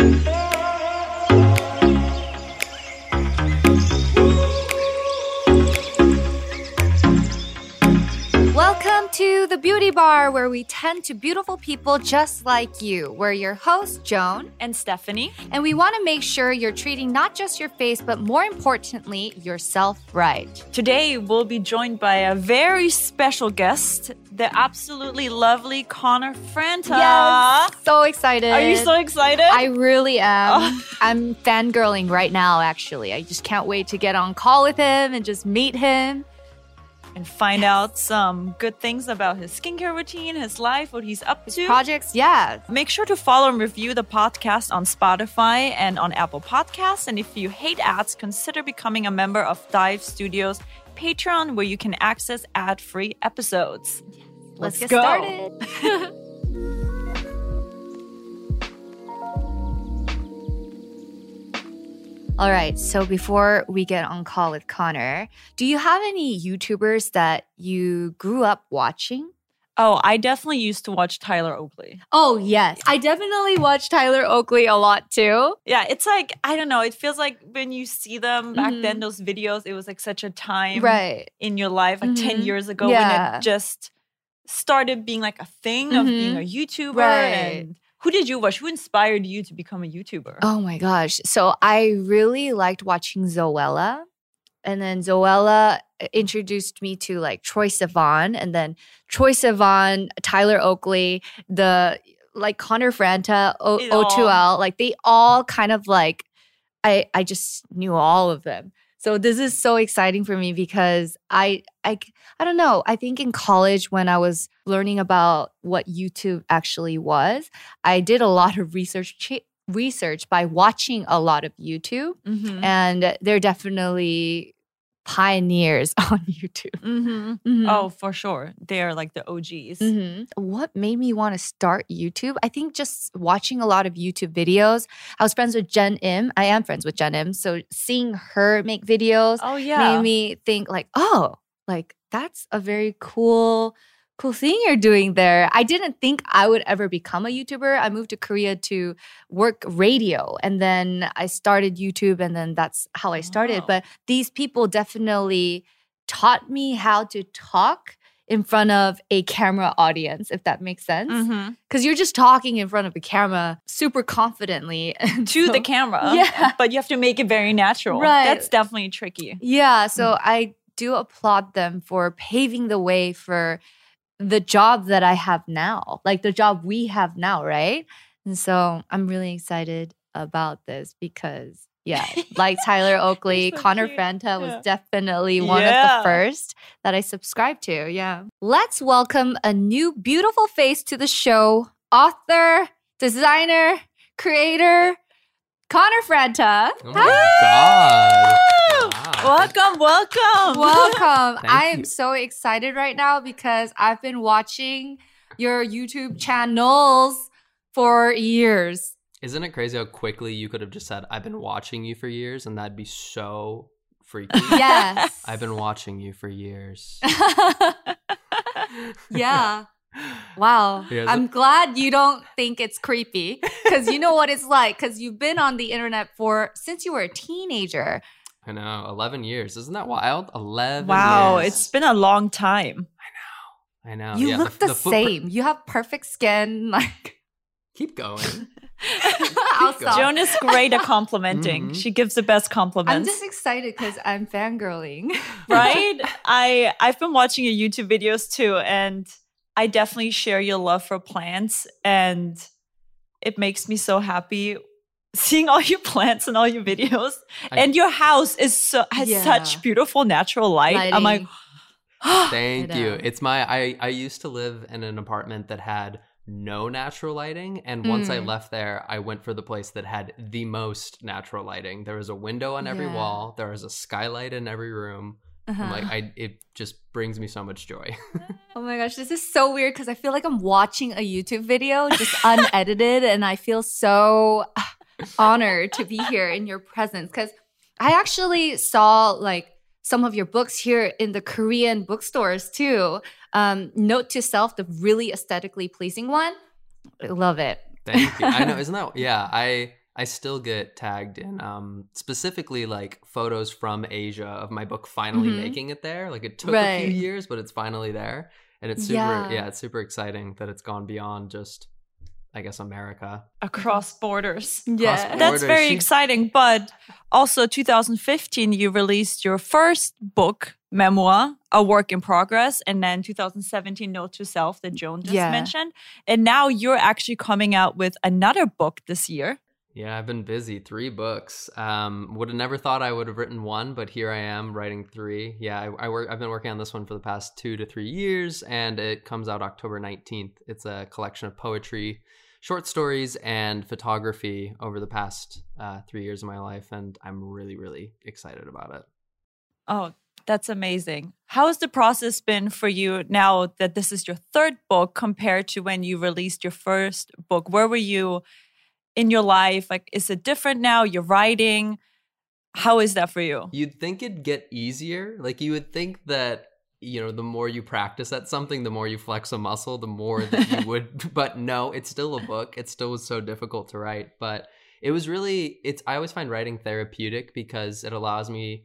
Welcome to the Beauty Bar, where we tend to beautiful people just like you. We're your hosts, Joan, and Stefanie. and we want to make sure you're treating not just your face, but more importantly, yourself right. Today we'll be joined by a very special guest, the absolutely lovely Connor Franta. so excited. Are you so excited? I really am. Oh. I'm fangirling right now, actually. I just can't wait to get on call with him and just meet him. and find out some good things about his skincare routine, his life, what he's up to. Projects, yeah. Make sure to follow and review the podcast on Spotify and on Apple Podcasts. And if you hate ads, consider becoming a member of Dive Studios Patreon, where you can access ad free episodes. Let's, get go. started. All right. So before we get on call with Connor, do you have any YouTubers that you grew up watching? Oh, I definitely used to watch Tyler Oakley. Oh, yes. I definitely watch Tyler Oakley a lot too. Yeah, it's like, I don't know, it feels like when you see them back Mhm. then, those videos, it was like such a time Right. in your life, like 10 Mhm. years ago, when Yeah. it just started being like a thing of being a YouTuber. Right. And who did you watch? Who inspired you to become a YouTuber? Oh my gosh. So I really liked watching Zoella. And then Zoella uh, introduced me to like Troye Sivan and then Troye Sivan, Tyler Oakley, the like Connor Franta, o- O2L, like they all kind of like I I just knew all of them. So this is so exciting for me because I I I don't know. I think in college when I was learning about what YouTube actually was, I did a lot of research ch- research by watching a lot of YouTube Mhm. and they're definitely pioneers on YouTube. Mhm. Mhm. Oh, for sure. They are like the OGs. Mhm. What made me want to start YouTube? I think just watching a lot of YouTube videos. I was friends with Jen Im. I am friends with Jen Im. So seeing her make videos Oh, yeah. made me think like, oh, like that's a very cool cool thing you're doing there. I didn't think I would ever become a YouTuber. I moved to Korea to work radio and then I started YouTube and then that's how I started. Wow. But these people definitely taught me how to talk in front of a camera audience, if that makes sense. Mm-hmm. Because you're just talking in front of a camera super confidently. To so- the camera. Yeah. But you have to make it very natural. Right. That's definitely tricky. Yeah, so hmm. I do applaud them for paving the way for the job that I have now, like the job we have now, right? And so I'm really excited about this because, yeah, like Tyler Oakley, so Connor cute. Franta was definitely one of the first that I subscribed to. Yeah. Let's welcome a new beautiful face to the show author, designer, creator, Connor Franta. Oh my god. Wow. Welcome, welcome. Welcome. Thank I am you. so excited right now because I've been watching your YouTube channels for years. Isn't it crazy how quickly you could have just said, I've been watching you for years, and that'd be so freaky? Yes. I've been watching you for years. yeah. Wow. Yeah, I'm glad you don't think it's creepy because you know what it's like because you've been on the internet for since you were a teenager. I know, 11 years. Isn't that wild? 11 wow, years. it's been a long time. I know. I know. You yeah, look the, footprint- same. You have perfect skin. Like Keep going. I'll stop. Joan is great at complimenting. Mhm. She gives the best compliments. I'm just excited because I'm fangirling. right? I I've been watching your YouTube videos too, and I definitely share your love for plants, and it makes me so happy seeing all your plants and all your videos. I- and your house is so has Yeah. such beautiful natural light. I'm like, Lighting. Thank you. It's my I I used to live in an apartment that had no natural lighting and once I Mm. left there I went for the place that had the most natural lighting. There was a window on every Yeah. wall, there was a skylight in every room. I'm Uh-huh. like I it just brings me so much joy. Oh my gosh, this is so weird because I feel like I'm watching a YouTube video just unedited and I feel so honored to be here in your presence because I actually saw like some of your books here in the Korean bookstores too. Um, Note to Self, the really aesthetically pleasing one. I love it. Thank you. I know, isn't that yeah, I I still get tagged in um, specifically like photos from Asia of my book finally Mhm. making it there. Like it took a few years, but it's finally there, and it's super. Yeah. Yeah. it's super exciting that it's gone beyond just, I guess, America. Across borders. Yeah. That's Borders. very She- exciting. But also, 2015, you released your first book, memoir, A Work in Progress, and then 2017, Note to Self, that Joan just Yeah. mentioned. And now you're actually coming out with another book this year. Yeah, I've been busy. Three books. Um, would have never thought I would have written one, but here I am writing three. Yeah, I, I work. I've been working on this one for the past two to three years, and it comes out October nineteenth. It's a collection of poetry, short stories, and photography over the past uh, three years of my life, and I'm really, really excited about it. Oh, that's amazing. How has the process been for you now that this is your third book compared to when you released your first book? Where were you in your life? Like, is it different now? You're writing. How is that for you? You'd think it'd get easier. Like you would think that you know the more you practice at something, the more you flex a muscle, the more that you would. but no, it's still a book. It still was so difficult to write, but it was really. It's. I always find writing therapeutic because it allows me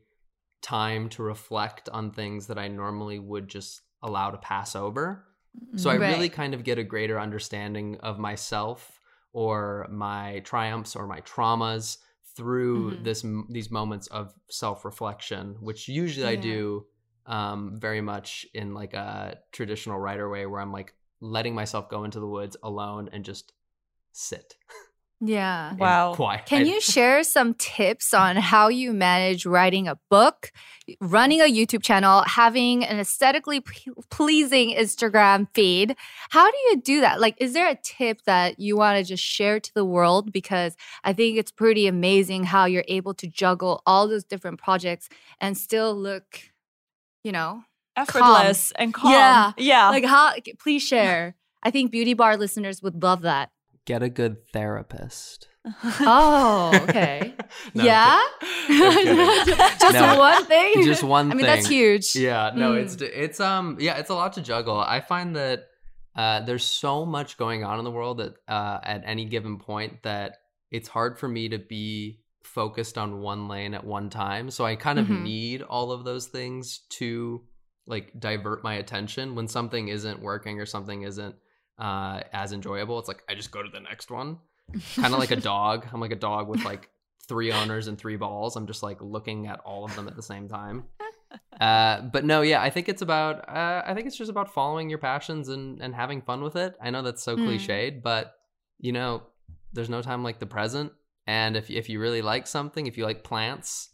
time to reflect on things that I normally would just allow to pass over. So I really kind of get a greater understanding of myself or my triumphs or my traumas through Mhm. this these moments of self-reflection, which usually I do um, very much in like a traditional writer way where I'm like letting myself go into the woods alone and just sit. Yeah. Wow. quiet. Can you share some tips on how you manage writing a book, running a YouTube channel, having an aesthetically p- pleasing Instagram feed? How do you do that? Like, is there a tip that you want to just share to the world? Because I think it's pretty amazing how you're able to juggle all those different projects and still look, you know, Effortless and calm. Yeah. Yeah. like how, please share. I think Beauty Bar listeners would love that. Get a good therapist. Oh, okay. No, yeah? kid- I'm kidding. just No. one thing? Just one I mean, that's huge. Yeah, no, Mm. it's it's um yeah, it's a lot to juggle. I find that uh, there's so much going on in the world that uh, at any given point that it's hard for me to be focused on one lane at one time. So I kind of Mhm. need all of those things to like divert my attention when something isn't working or something isn't uh, as enjoyable. It's like I just go to the next one, kind of like a dog. I'm like a dog with like three owners and three balls. I'm just like looking at all of them at the same time. Uh, but no, yeah, I think it's about. Uh, I think it's just about following your passions and and having fun with it. I know that's so Mm. cliched, but you know, there's no time like the present. And if if you really like something, if you like plants,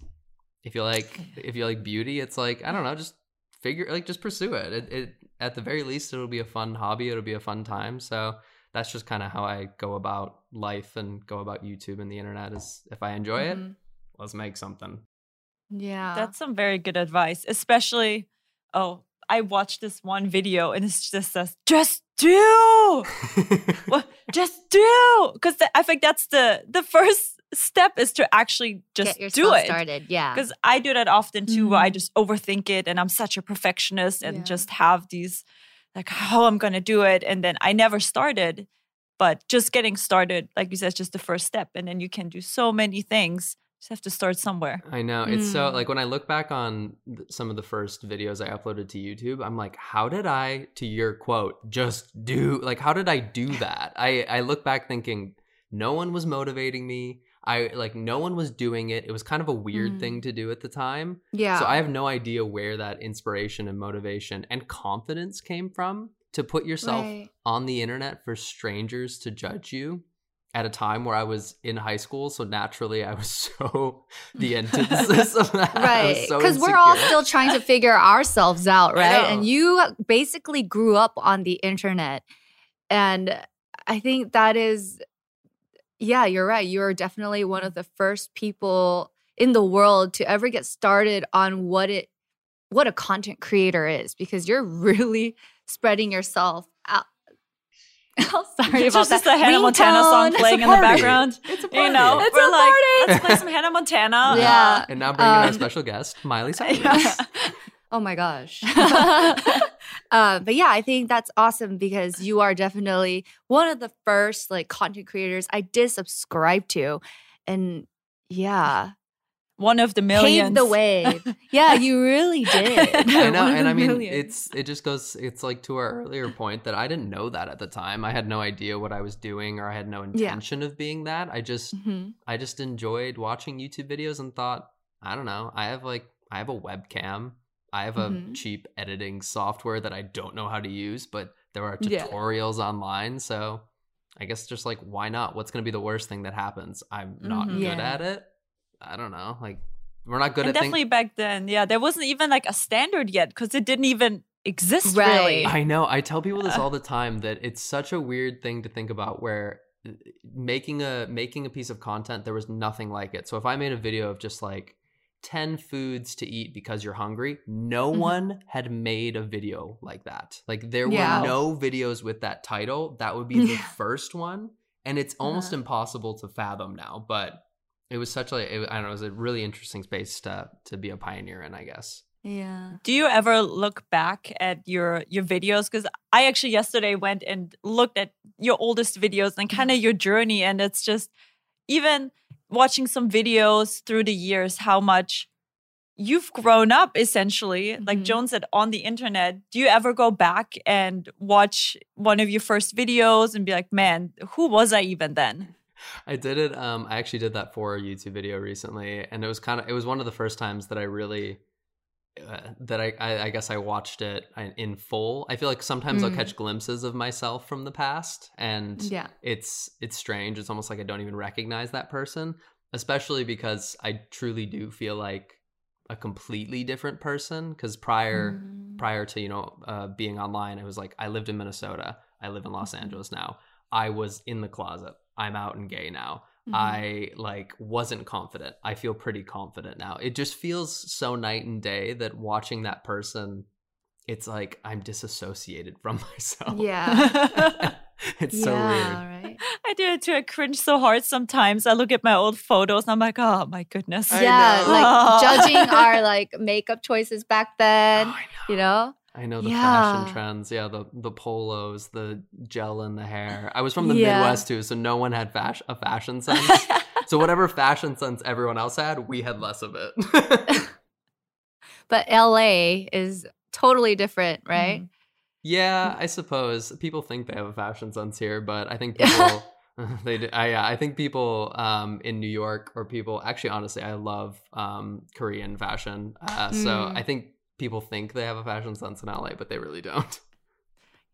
if you like if you like beauty, it's like I don't know, just figure like just pursue it. It, it at the very least, it'll be a fun hobby. It'll be a fun time. So that's just kind of how I go about life and go about YouTube and the internet. Is if I enjoy it, Mhm. let's make something. Yeah. That's some very good advice, especially. Oh, I watched this one video and it's just says, just do, Well, just do, because I think that's the the first step is to actually just Get do it. started. Yeah. Because I do that often too, where I mm-hmm. just overthink it and I'm such a perfectionist and Yeah. just have these like how I'm gonna do it, and then I never started. But just getting started, like you said, is just the first step, and then you can do so many things. Just have to start somewhere. I know. It's so Mm. like when I look back on th- some of the first videos I uploaded to YouTube, I'm like, how did I, to your quote, just do like how did I do that? I I look back thinking no one was motivating me. I like no one was doing it. It was kind of a weird Mm. thing to do at the time. yeah. So I have no idea where that inspiration and motivation and confidence came from to put yourself Right. on the internet for strangers to judge you at a time where I was in high school. So naturally, I was so the antithesis of that. Right. so Because we're all still trying to figure ourselves out, right? And you basically grew up on the internet. And I think that is, yeah, you're right. You're definitely one of the first people in the world to ever get started on what it what a content creator is because you're really spreading yourself out. Oh, sorry It's about just that. the Hannah Montana song playing in the background. It's a You know, It's we're a like, party. let's play some Hannah Montana. Yeah. And now bringing in our Um, special guest, Miley Cyrus. Yeah. Oh my gosh. Uh, but yeah, I think that's awesome because you are definitely one of the first like content creators I did subscribe to, and yeah, One of the millions. paved the way. yeah, you really did. I know, and I mean, millions. it's it just goes. It's like to our earlier point that I didn't know that at the time. I had no idea what I was doing, or I had no Yeah. intention of being that. I just Mhm. I just enjoyed watching YouTube videos and thought, I don't know, I have like I have a webcam. I have a Mhm. cheap editing software that I don't know how to use, but there are Yeah. tutorials online, so I guess just like why not? What's going to be the worst thing that happens? I'm not Mhm. good Yeah. at it. I don't know. Like we're not good and at definitely things. back then, yeah, there wasn't even like a standard yet because it didn't even exist Right. really. I know. I tell people this all the time that it's such a weird thing to think about where uh, making a making a piece of content there was nothing like it. So if I made a video of just like 10 foods to eat because you're hungry, no Mhm. one had made a video like that. Like there Yeah. were no videos with that title. That would be the Yeah. first one and it's almost Uh-huh. impossible to fathom now, but it was such like it, I don't know, it was a really interesting space to to be a pioneer in, I guess. yeah. Do you ever look back at your your videos? Because I actually yesterday went and looked at your oldest videos and kind of your journey, and it's just even watching some videos through the years, how much you've grown up essentially. Like Mhm. Joan said on the internet. Do you ever go back and watch one of your first videos and be like, man, who was I even then? I did it. Um, I actually did that for a YouTube video recently, and it was kind of it was one of the first times that I really uh, that I, I I guess I watched it in- in full. I feel like sometimes I'll Mm. catch glimpses of myself from the past, and Yeah. it's it's strange. It's almost like I don't even recognize that person, especially because I truly do feel like a completely different person. Because prior Mm. prior to you know uh, being online i was like i lived in minnesota i live in los Mhm. angeles now i was in the closet i'm out and gay now Mhm. i like wasn't confident i feel pretty confident now it just feels so night and day that watching that person it's like i'm disassociated from myself Yeah. it's so weird right. I do it too. I cringe so hard sometimes. I look at my old photos and I'm like, oh my goodness. I yeah, know. like judging our like makeup choices back then, Oh, I know. you know? I know the Yeah. fashion trends. Yeah, the the polos, the gel in the hair. I was from the Yeah. Midwest too, so no one had fash- a fashion sense. so whatever fashion sense everyone else had, we had less of it. But LA is totally different, right? yeah, I suppose people think they have a fashion sense here, but I think people they do, I, yeah, I think people um, in New York or people actually honestly I love um, Korean fashion. Uh, so Mm. I think people think they have a fashion sense in LA, but they really don't.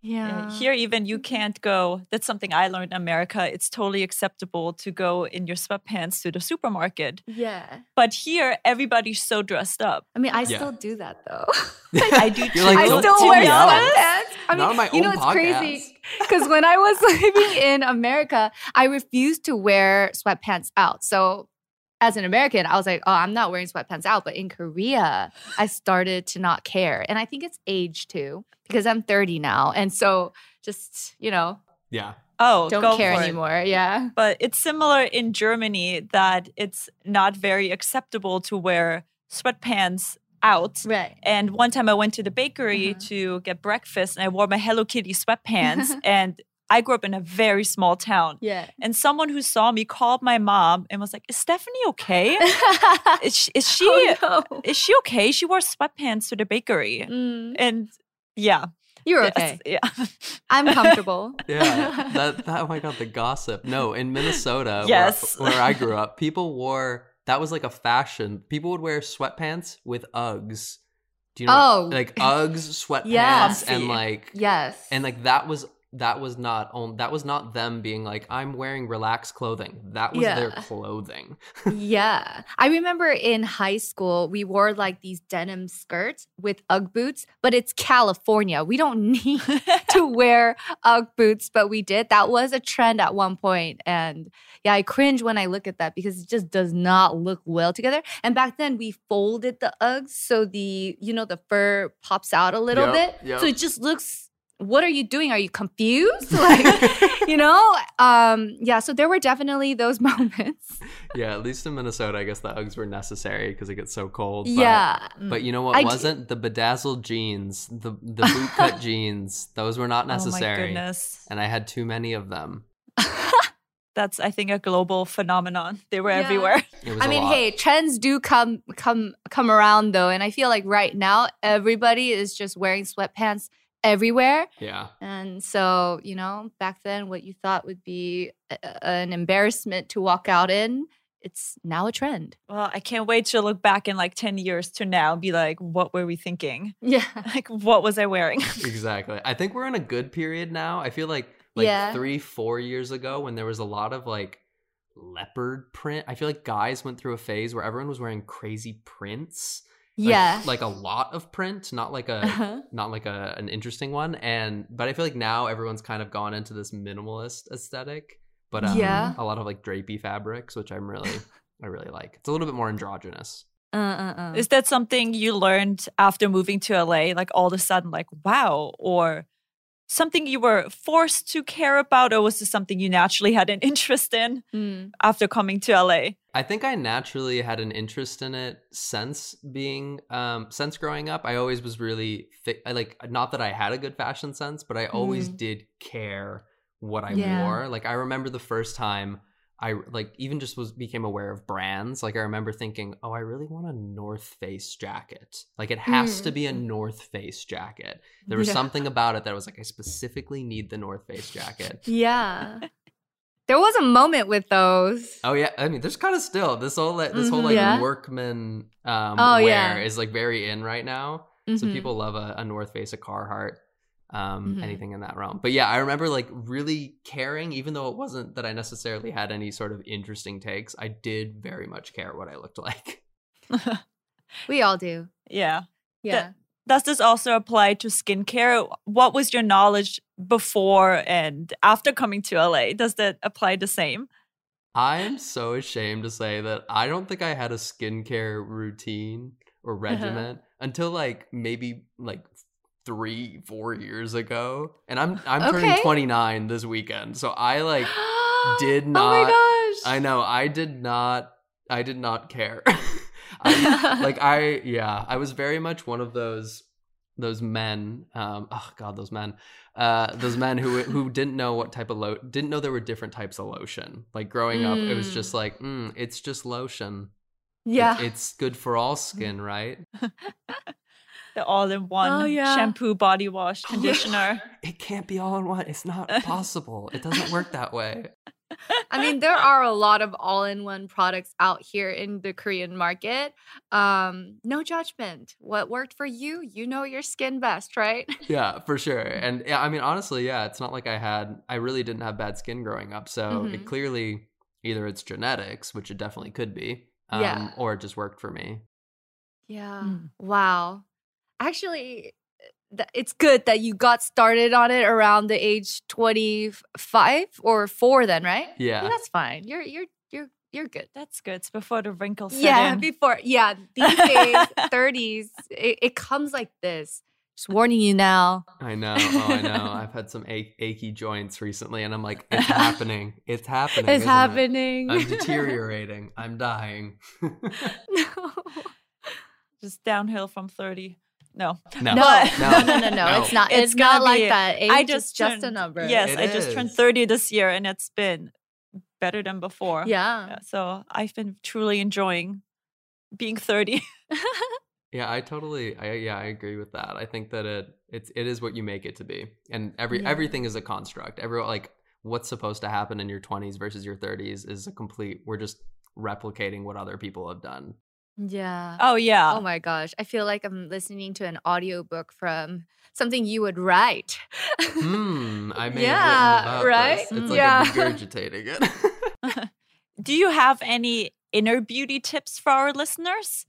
Yeah, here even you can't go. That's something I learned in America. It's totally acceptable to go in your sweatpants to the supermarket. Yeah. But here, everybody's so dressed up. I mean, I Yeah. still do that though. I do too. like, I still tell wear me sweatpants. I mean, Not on my you know, it's podcast. crazy because when I was living in America, I refused to wear sweatpants out. So, as an American, I was like, "Oh, I'm not wearing sweatpants out." But in Korea, I started to not care, and I think it's age too because I'm 30 now, and so just you know, Yeah. Oh, don't go care for it. anymore. Yeah. But it's similar in Germany that it's not very acceptable to wear sweatpants out. Right. And one time I went to the bakery Uh-huh. to get breakfast and I wore my Hello Kitty sweatpants. and I grew up in a very small town. Yeah. And someone who saw me called my mom and was like, Is Stefanie okay? Is she, is she, oh, no. is she okay? She wore sweatpants to the bakery. Mm, And yeah. you're yes, okay. Yeah. I'm comfortable. Yeah, that, that oh my god, the gossip. No, in Minnesota, where- Yes. where, I grew up, people wore that was like a fashion. People would wear sweatpants with Uggs. Do you know? Oh. what- like Uggs, sweatpants, Yes. and like Yes. and like that was that was not on that was not them being like I'm wearing relaxed clothing. That was their clothing. yeah. I remember in high school, we wore like these denim skirts with Ugg boots, but it's California. We don't need to wear Ugg boots, but we did. That was a trend at one point. And yeah, I cringe when I look at that because it just does not look well together. And back then, we folded the Uggs so the, you know, the fur pops out a little Yep, bit. yep. So it just looks what are you doing? Are you confused? Like, you know? Um, yeah, so there were definitely those moments. yeah, at least in Minnesota, I guess the Uggs were necessary because it gets so cold. But, yeah. But you know what I d- wasn't? the bedazzled jeans, the the bootcut jeans. Those were not necessary. Oh my necessary. goodness. and I had too many of them. That's I think a global phenomenon. They were Yeah. everywhere. It was I a mean, lot. hey, trends do come come come around though, and I feel like right now everybody is just wearing sweatpants everywhere. Yeah. And so, you know, back then what you thought would be a- a- an embarrassment to walk out in, it's now a trend. Well, I can't wait to look back in like 10 years to now and be like, what were we thinking? Yeah. Like, what was I wearing? exactly. I think we're in a good period now. I feel like like Yeah. three, four years ago when there was a lot of like leopard print. I feel like guys went through a phase where everyone was wearing crazy prints. Like- Yeah. Like a lot of print, not like a Uh-huh. not like a an interesting one. And but I feel like now everyone's kind of gone into this minimalist aesthetic. But um, Yeah. a lot of like drapey fabrics, which I'm really I really like. It's a little bit more androgynous. Uh, uh, uh. Is that something you learned after moving to LA? Like, all of a sudden, like, wow, or something you were forced to care about, or was this something you naturally had an interest in Mm. after coming to LA? I think I naturally had an interest in it since being um since growing up. I always was really fi- I like not that I had a good fashion sense, but I always did care what I Yeah. wore. Like I remember the first time I like even just was became aware of brands. Like I remember thinking, "Oh, I really want a North Face jacket. Like it has to be a North Face jacket." There was Yeah. something about it that was like, "I specifically need the North Face jacket." Yeah. There was a moment with those. Oh yeah, I mean, there's kind of still this whole like, this whole Mhm. like Yeah. workman um, Oh, wear yeah. is like very in right now. So Mhm. people love a, a North Face, a Carhartt, um, Mhm. anything in that realm. But yeah, I remember like really caring, even though it wasn't that I necessarily had any sort of interesting takes. I did very much care what I looked like. We all do. yeah. Yeah. Does this also apply to skincare? What was your knowledge before and after coming to LA? Does that apply the same? I am so ashamed to say that I don't think I had a skincare routine or Uh-huh. regimen until like maybe like three, four years ago. And I'm I'm turning 29 this weekend. So I like did Oh my not- gosh. I know I did not I did not care. I like I yeah, I was very much one of those those men um oh god those men uh those men who who didn't know what type of lo didn't know there were different types of lotion like growing up it was Mm. just like mm, it's just lotion It- yeah. it's good for all skin right The all in one Oh, yeah. shampoo, body wash, conditioner. it can't be all in one it's not possible it doesn't work that way I mean, there are a lot of all-in-one products out here in the Korean market. Um, no judgment. What worked for you, you know your skin best, right? yeah for sure and yeah i mean honestly yeah it's not like i had i really didn't have bad skin growing up so it Mhm. clearly either it's genetics which it definitely could be um, Yeah. or it just worked for me Yeah. Mm. Wow. Actually, th- it's good that you got started on it around the age 25 or 4 then, right? yeah that's fine. You're you're you're you're good. That's good. It's before the wrinkles Yeah, in. before yeah, these days 30s it, it comes like this. Just warning you now. I know. Oh, I know. I've had some ach- achy joints recently, and I'm like, it's happening. It's happening. It's isn't it? happening. I'm deteriorating. I'm dying. no. Just downhill from 30. No. no. No, No. no, no, no, no. No. It's not. It's It's, not like be- that. Age I is just just a number. Yes, It I just turned 30 this year and it's been better than before. Yeah. Yeah, So I've been truly enjoying being 30. Yeah, I totally. I yeah, I agree with that. I think that it it's it is what you make it to be, and every Yeah. everything is a construct. Every like what's supposed to happen in your 20s versus your 30s is a complete. We're just replicating what other people have done. Yeah. Oh, yeah. Oh my gosh. I feel like I'm listening to an audiobook from something you would write. Hmm. I may Yeah, have written about right? this. It's like Yeah. I'm regurgitating it. Do you have any inner beauty tips for our listeners?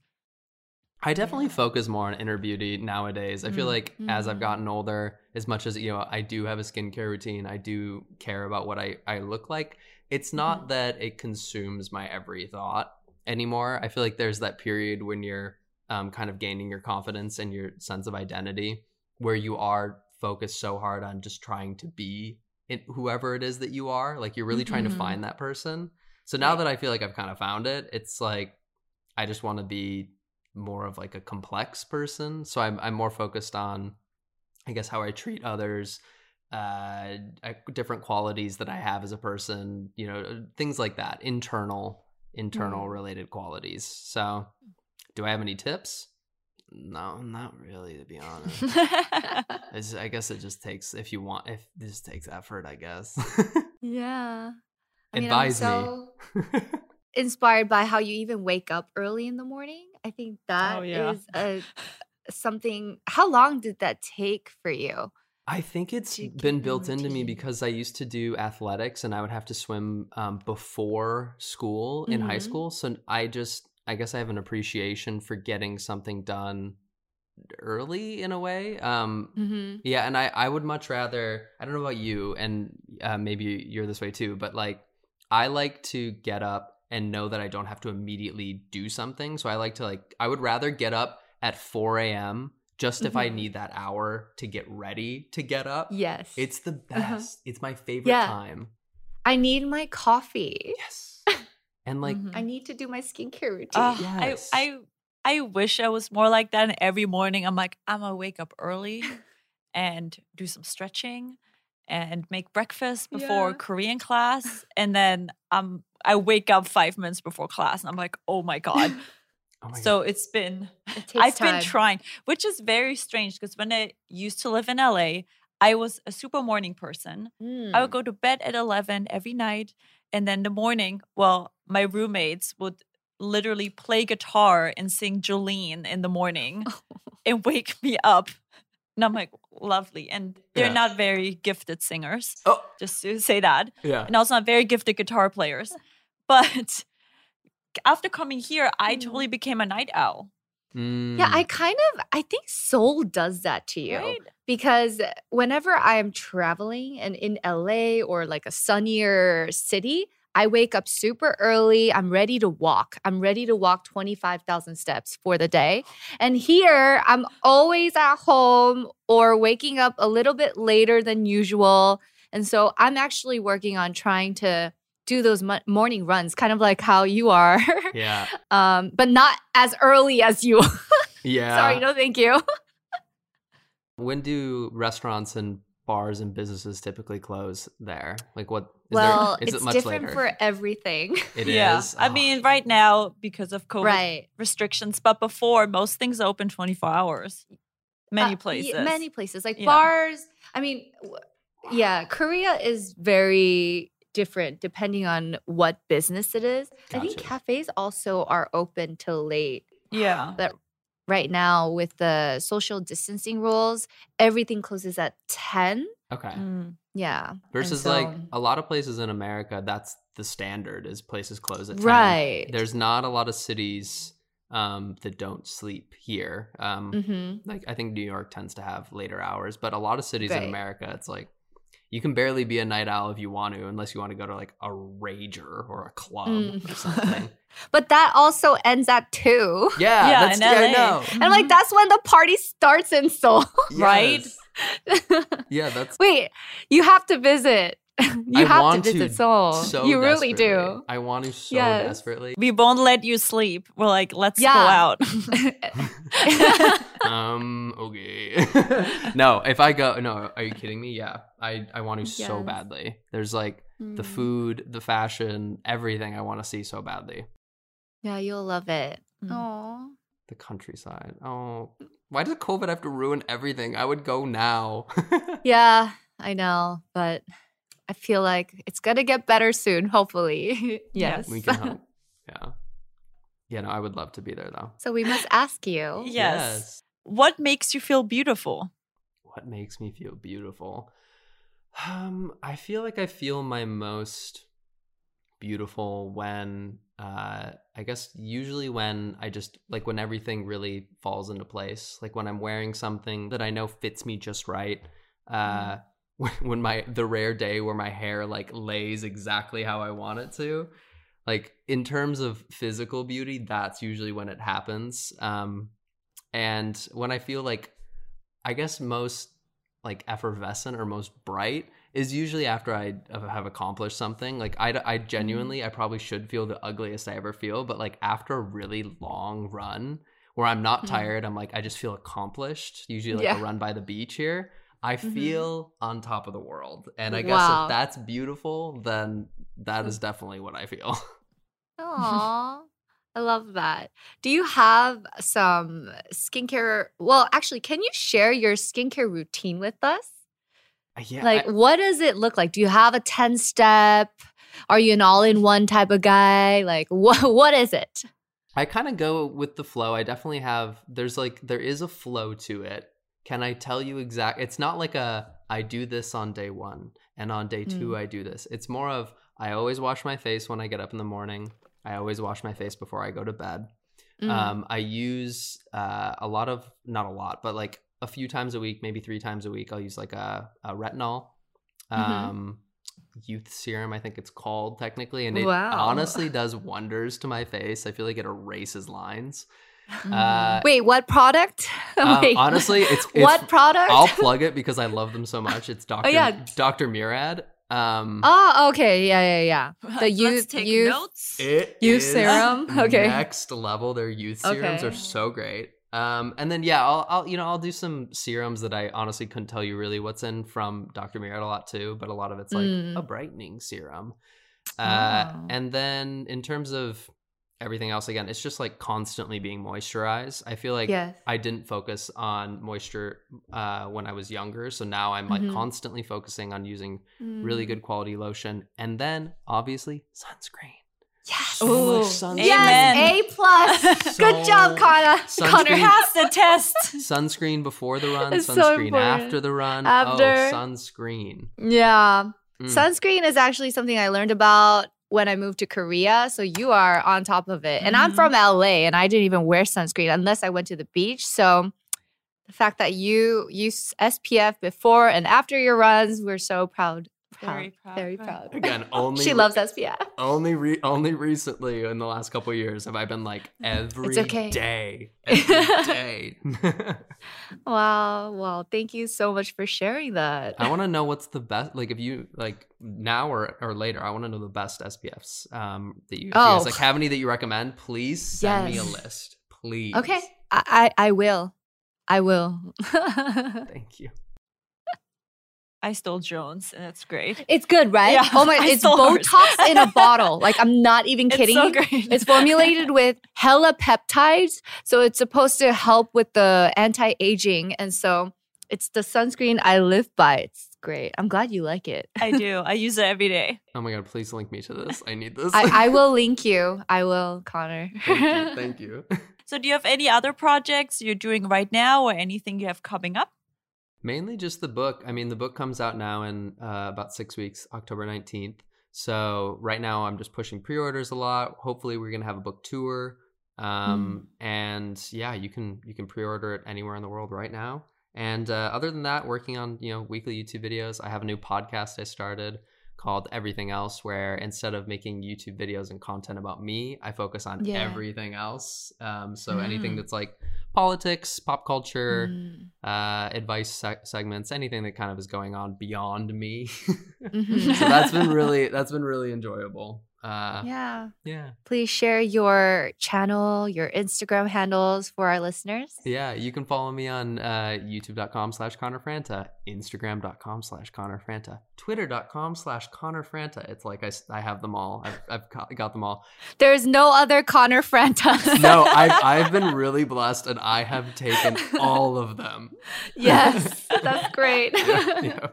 I definitely Yeah. focus more on inner beauty nowadays. I feel Mm, like as I've mm. gotten older, as much as you know, I do have a skincare routine. I do care about what I I look like. It's not that it consumes my every thought anymore. I feel like there's that period when you're um, kind of gaining your confidence and your sense of identity, where you are focused so hard on just trying to be it, whoever it is that you are. Like you're really trying to Mhm. find that person. So now that I feel like I've kind of found it, it's like I just want to be more of like a complex person. So I'm I'm more focused on I guess how I treat others, uh, different qualities that I have as a person, you know, things like that, internal internal Mm. related qualities. So do I have any tips? No, not really to be honest. I guess it just takes if you want if this takes effort, I guess. yeah. I mean, Advise I'm me. inspired by how you even wake up early in the morning. I think that is yeah. a something. How long did that take for you? I think it's been built into me because I used to do athletics and I would have to swim um, before school in high Mhm. school. So I just, I guess I have an appreciation for getting something done early in a way. Um, Mm-hmm. yeah, and I, I would much rather, I don't know about you, and uh, maybe you're this way too, but like, I like to get up and know that I don't have to immediately do something. So I like to, like, I would rather get up at 4 a.m. just if I Mhm. need that hour to get ready to get up. Yes, It's the Uh-huh. best. It's my favorite Yeah. time. I need my coffee. Yes. And like, Mhm. I need to do my skincare routine. Ah, Yes. I, I I wish I was more like that. And every morning I'm like, I'm gonna wake up early and do some stretching and make breakfast before Yeah. Korean class. And then um I wake up five minutes before class and I'm like, oh my God. Oh so it's been it I've time. been trying, which is very strange because when I used to live in LA, I was a super morning person. I would Mm. go to bed at 11 every night. And then the morning, well, my roommates would literally play guitar and sing Jolene in the morning and wake me up. And I'm like, lovely. And they're Yeah. not very gifted singers, Oh, just to say that. yeah. And also not very gifted guitar players. But after coming here, I Mm. totally became a night owl. Yeah, I kind of I think Seoul does that to you. Right? because whenever I am traveling and in LA or like a sunnier city, I wake up super early. I'm ready to walk. I'm ready to walk 25,000 steps for the day. And here, I'm always at home or waking up a little bit later than usual. And so I'm actually working on trying to do those mo- morning runs, kind of like how you are, Yeah. um, but not as early as you. Yeah. Sorry, no, thank you. When do restaurants and bars and businesses typically close there? Like what? Is well, there, is it's it much different later? for everything. It yeah. is? I Oh. mean, right now, because of COVID right. restrictions, but before, most things open 24 hours. Many Uh, y- places. many places. Like Yeah. bars. I mean, w- yeah, Korea is very different depending on what business it is. I think cafes also are open till late. Yeah. But right now, with the social distancing rules, everything closes at 10. Okay. Mm. Yeah. Versus like a lot of places in America, that's the standard is places close at 10. right. There's not a lot of cities um, that don't sleep here. Um, hmm like I think New York tends to have later hours, but a lot of cities in America, it's like you can barely be a night owl if you want to, unless you want to go to like a rager or a club or Mm. something. But that also ends at 2. Yeah, Yeah, that's in yeah, I LA. know. And like Mhm. that's when the party starts in Seoul. Right? Yeah, that's Wait, you have to visit. You I have want to visit to Seoul. so you really do. I want to so Yes. desperately. We won't let you sleep. We're like, let's go out. Um okay no if i go no are you kidding me yeah i i want to so badly there's like the Mm. food the fashion everything i want to see so badly Yeah, you'll love it. Mm. Oh. the countryside oh why does covid have to ruin everything i would go now Yeah, I know, but I feel like it's gonna get better soon, hopefully. yes. we can hope yeah yeah no i would love to be there though So we must ask you. Yes. What makes you feel beautiful? what makes me feel beautiful? Um i feel like i feel my most beautiful when uh i guess usually when i just like when everything really falls into place. Like when i'm wearing something that i know fits me just right uh when, when my the rare day where my hair like lays exactly how i want it to. Like in terms of physical beauty that's usually when it happens. Um and when i feel like i guess most like effervescent or most bright is usually after I have accomplished something. Like I, I Mm-hmm. genuinely, I probably should feel the ugliest I ever feel, but like after a really long run where I'm not Mhm. tired, I'm like I just feel accomplished. Usually like Yeah. a run by the beach here. I Mhm. feel on top of the world. And I guess Wow. if that's beautiful, then that is definitely what I feel. Aw, I love that. Do you have some skincare? Well, actually, can you share your skincare routine with us? yeah. like, I- what does it look like? Do you have a 10 step? Are you an all in one type of guy? Like, what, what is it? I kind of go with the flow. I definitely have there's like there is a flow to it. Can I tell you exact it's not like a I do this on day 1 and on day 2 Mm. I do this. It's more of I always wash my face when I get up in the morning. I always wash my face before I go to bed. Mm. Um I use uh, a lot of not a lot, but like a few times a week, maybe 3 times a week I'll use like a, a retinol Mhm. um youth serum I think it's called technically and it Wow. honestly does wonders to my face. I feel like it erases lines. Mm-hmm. Uh, Wait, what product? um, Wait. honestly, it's, it's what product? I'll plug it because I love them so much. It's Dr. Oh, yeah. Dr. Murad. Um, oh, okay. Yeah, yeah, yeah. The youth- Let's take youth- notes. it Youth is serum? Okay. Next level. Their youth serums are so great. Um, and then yeah, I'll, I'll you know I'll do some serums that I honestly couldn't tell you really what's in from Dr. Murad a lot too, but a lot of it's like Mm. a brightening serum. Uh, Oh. and then in terms of everything else, again, it's just like constantly being moisturized. I feel like yes. I didn't focus on moisture uh, when I was younger, so now I'm like Mhm. constantly focusing on using really Mm. good quality lotion, and then obviously sunscreen. Yes. So Ooh, much sunscreen. Yes, Amen. A plus. Good job, Connor. Connor. has the test. Sunscreen before the run, It's sunscreen important. after the run. After. Oh, sunscreen. Yeah. Mm. Sunscreen is actually something I learned about when I moved to Korea. So you are on top of it. And I'm Mhm. from LA and I didn't even wear sunscreen unless I went to the beach. So the fact that you use SPF before and after your runs, we're so proud. Proud Very proud, Very proud. Again, only she loves SPF. Only re- only recently in the last couple years have I been like every okay. day, every day. Wow. Well, thank you so much for sharing that. I want to know what's the best. Like, if you like now or or later, I want to know the best SPFs um, that you. If you guys Oh. like have any that you recommend? Please send me a list, please. Okay. I, I, I will. I will. Thank you. I stole Jones, and that's great. it's good, right? Yeah, oh my, I it's stole. Botox in a bottle. Like, I'm not even kidding. It's kidding. so great. It's formulated with hella peptides. So it's supposed to help with the anti aging. And so it's the sunscreen I live by. It's great. I'm glad you like it. I do. I use it every day. Oh my god, please link me to this. I need this. I, I will link you. I will, Connor. thank you. Thank you. So, do you have any other projects you're doing right now, or anything you have coming up? Mainly just the book. I mean, the book comes out now in uh, about six weeks, October 19th. So right now I'm just pushing pre-orders a lot. Hopefully we're gonna have a book tour. Um, and yeah, you can you can pre-order it anywhere in the world right now. And uh, other than that, working on you know weekly YouTube videos. I have a new podcast I started called Everything Else, where instead of making YouTube videos and content about me, I focus on Yeah. everything else. Um, so anything Mm. that's like politics, pop culture, Mm. uh, advice seg- segments, anything that kind of is going on beyond me. Mhm. so that's been really that's been really enjoyable. Uh, Yeah. yeah, Please share your channel, your Instagram handles for our listeners. yeah. You can follow me on uh, YouTube.com slash Connor Franta, Instagram.com slash Connor Franta, Twitter.com slash Connor Franta. It's like I, I have them all. I've, I've got- got them all. There's no other Connor Franta. No, I've, I've been really blessed and I have taken all of them. yes, that's great. Yeah, yeah.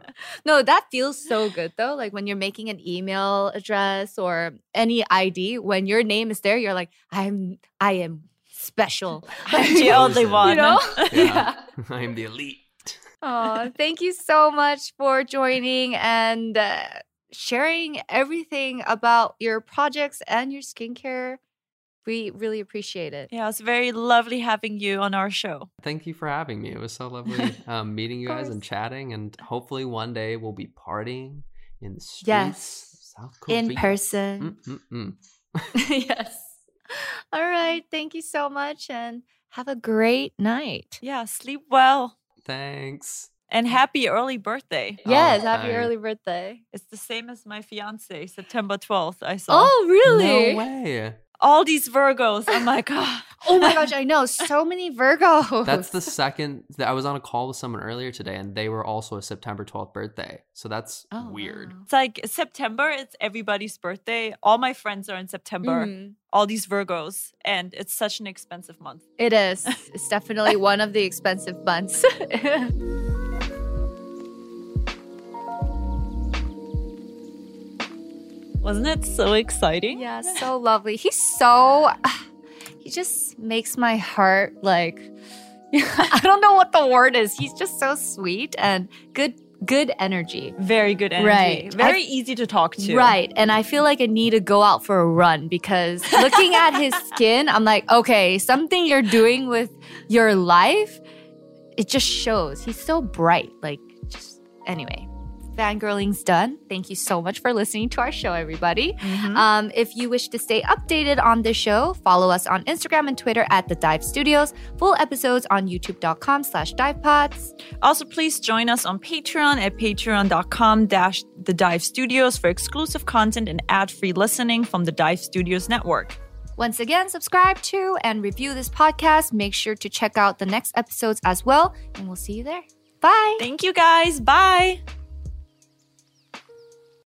No, that feels so good though. Like when you're making an email address or any ID, when your name is there, you're like, I'm I am special. I'm the only one. You know? Yeah. I am the elite. Oh, thank you so much for joining and uh, sharing everything about your projects and your skincare. We really appreciate it. Yeah, it's very lovely having you on our show. Thank you for having me. It was so lovely um, meeting you guys and chatting. And hopefully one day we'll be partying in the streets Yes. South Korea. In person. Mm-mm-mm. yes. All right. Thank you so much and have a great night. Yeah, sleep well. Thanks. And happy early birthday. Yes, Oh, happy thanks. early birthday. It's the same as my fiance, September 12th. I saw Oh, really? No way. all these Virgos. I'm like, ah. Oh my gosh, I know so many Virgos. That's the second that I was on a call with someone earlier today, and they were also a September 12th birthday. So that's Oh, weird. wow. It's like September, it's everybody's birthday. All my friends are in September, Mhm. all these Virgos, and it's such an expensive month. It is. It's definitely one of the expensive months. Wasn't it so exciting? yeah, so lovely. He's so he just makes my heart like I don't know what the word is. He's just so sweet and good good energy. Very good energy. Right. Very easy to talk to. Right. And I feel like I need to go out for a run because looking at his skin, I'm like, okay, something you're doing with your life, it just shows. He's so bright. Like, just anyway, fangirling's done. Thank you so much for listening to our show, everybody. Mhm. Um, if you wish to stay updated on the show, follow us on Instagram and Twitter at The Dive Studios. Full episodes on youtube.com slash divepods. Also, please join us on Patreon at patreon.com dash the Dive Studios for exclusive content and ad-free listening from the Dive Studios network. Once again, subscribe to and review this podcast. Make sure to check out the next episodes as well, and we'll see you there. Bye. Thank you guys. Bye.